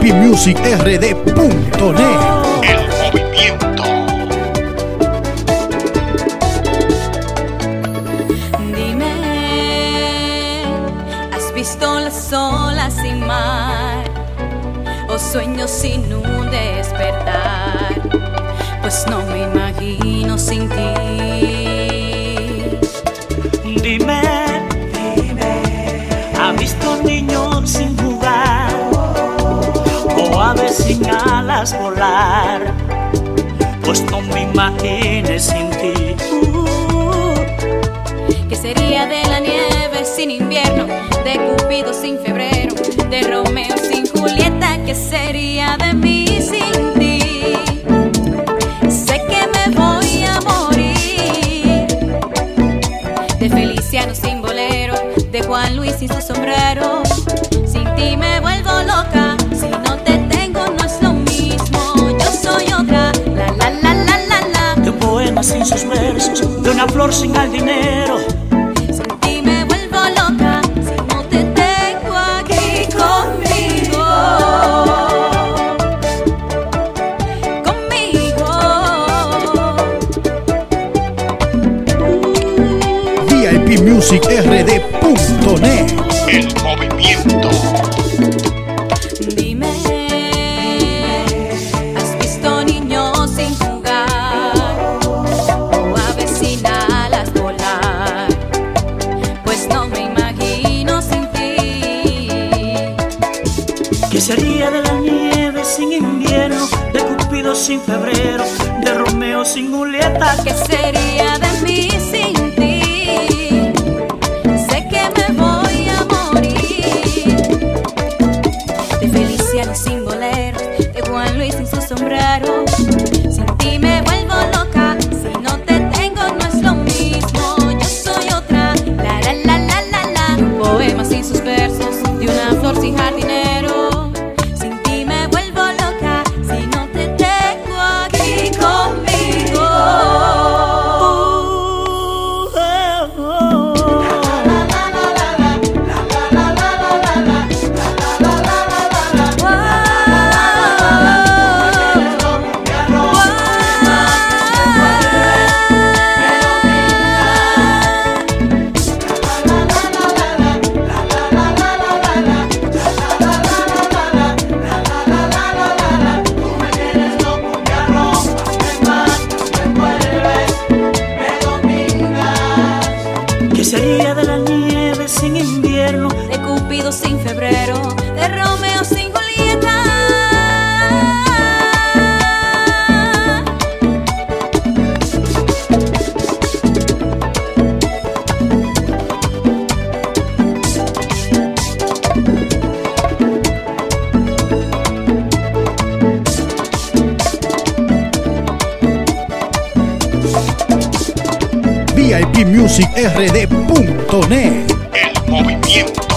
VIPmusicRD.net El movimiento. Dime, ¿has visto las olas sin mar o sueños sin un despertar? Pues no me imagino sin ti. Sin alas volar? Pues no me imagines sin ti. ¿Qué sería de la nieve sin invierno? De Cupido sin febrero, de Romeo sin Julieta. ¿Qué sería de mí sin ti? Sé que me voy a morir. De Feliciano sin bolero, de Juan Luis sin su sombrero. Sin ti me vuelvo sin al dinero. Sin ti me vuelvo loca si no te tengo aquí conmigo. Conmigo. VIPmusicRD.net El movimiento. Sería de la nieve sin invierno? De Cupido sin febrero, de Romeo sin Julieta. ¿Qué sería de mí sin ti? Sé que me voy a morir. De Feliciano sin bolero, de Juan Luis sin su sombrero. Sin Julieta. VIPmusicRD.net El movimiento.